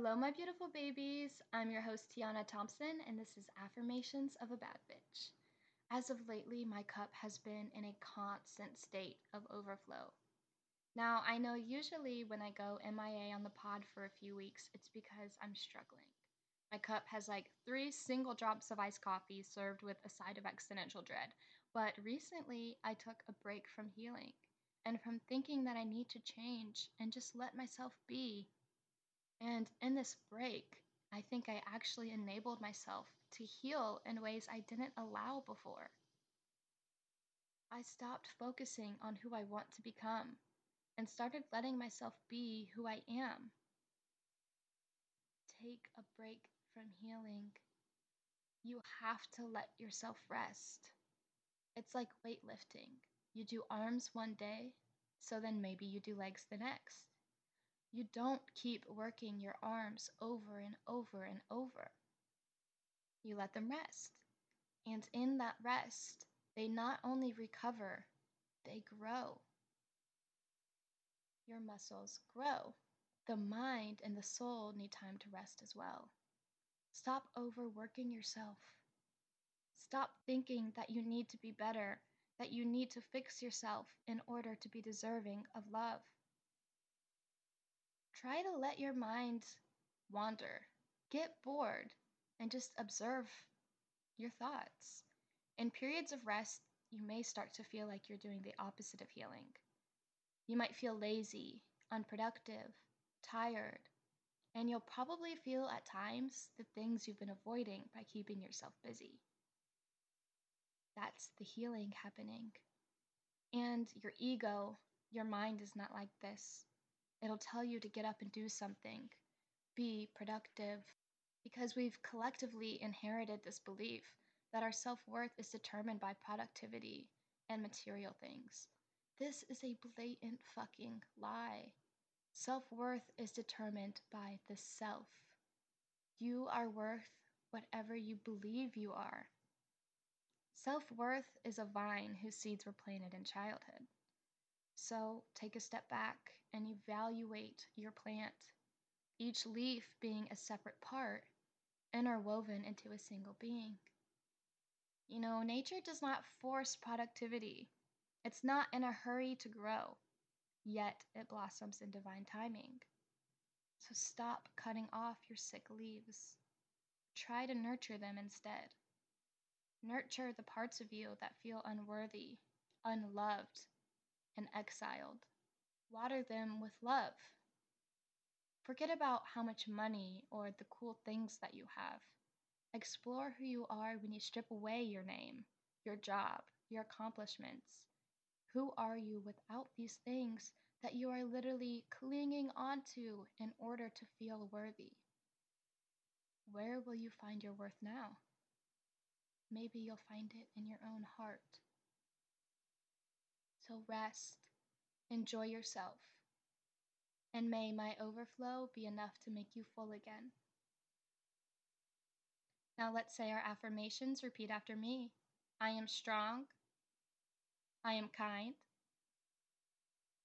Hello, my beautiful babies. I'm your host, Tiana Thompson, and this is Affirmations of a Bad Bitch. As of lately, my cup has been in a constant state of overflow. Now, I know usually when I go MIA on the pod for a few weeks, it's because I'm struggling. My cup has like three single drops of iced coffee served with a side of existential dread. But recently, I took a break from healing and from thinking that I need to change and just let myself be. And in this break, I think I actually enabled myself to heal in ways I didn't allow before. I stopped focusing on who I want to become and started letting myself be who I am. Take a break from healing. You have to let yourself rest. It's like weightlifting. You do arms one day, so then maybe you do legs the next. You don't keep working your arms over and over and over. You let them rest. And in that rest, they not only recover, they grow your muscles grow. The mind and the soul need time to rest as well. Stop overworking yourself. Stop thinking that you need to be better, that you need to fix yourself in order to be deserving of love. Try to let your mind wander, get bored, and just observe your thoughts. In periods of rest, you may start to feel like you're doing the opposite of healing. You might feel lazy, unproductive, tired, and you'll probably feel at times the things you've been avoiding by keeping yourself busy. That's the healing happening. And your ego, your mind is not like this. It'll tell you to get up and do something, be productive, because we've collectively inherited this belief that our self worth is determined by productivity and material things. This is a blatant fucking lie. Self worth is determined by the self. You are worth whatever you believe you are. Self worth is a vine whose seeds were planted in childhood. So take a step back and evaluate your plant, each leaf being a separate part, interwoven into a single being. You know, nature does not force productivity. It's not in a hurry to grow, yet it blossoms in divine timing. So stop cutting off your sick leaves. Try to nurture them instead. Nurture the parts of you that feel unworthy, unloved, and exiled. Water them with love. Forget about how much money or the cool things that you have. Explore who you are when you strip away your name, your job, your accomplishments, who are you without these things that you are literally clinging onto in order to feel worthy? Where will you find your worth now? Maybe you'll find it in your own heart. So rest, enjoy yourself, and may my overflow be enough to make you full again. Now let's say our affirmations. Repeat after me I am strong. I am kind.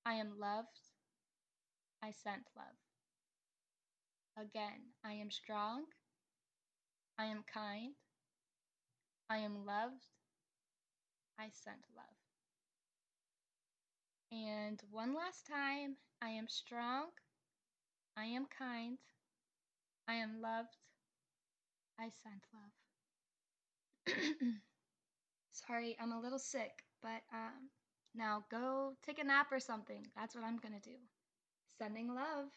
I am loved. I sent love. Again, I am strong. I am kind. I am loved. I sent love. And one last time, I am strong. I am kind. I am loved. I sent love. Sorry, I'm a little sick. But um, now go take a nap or something. That's what I'm going to do. Sending love.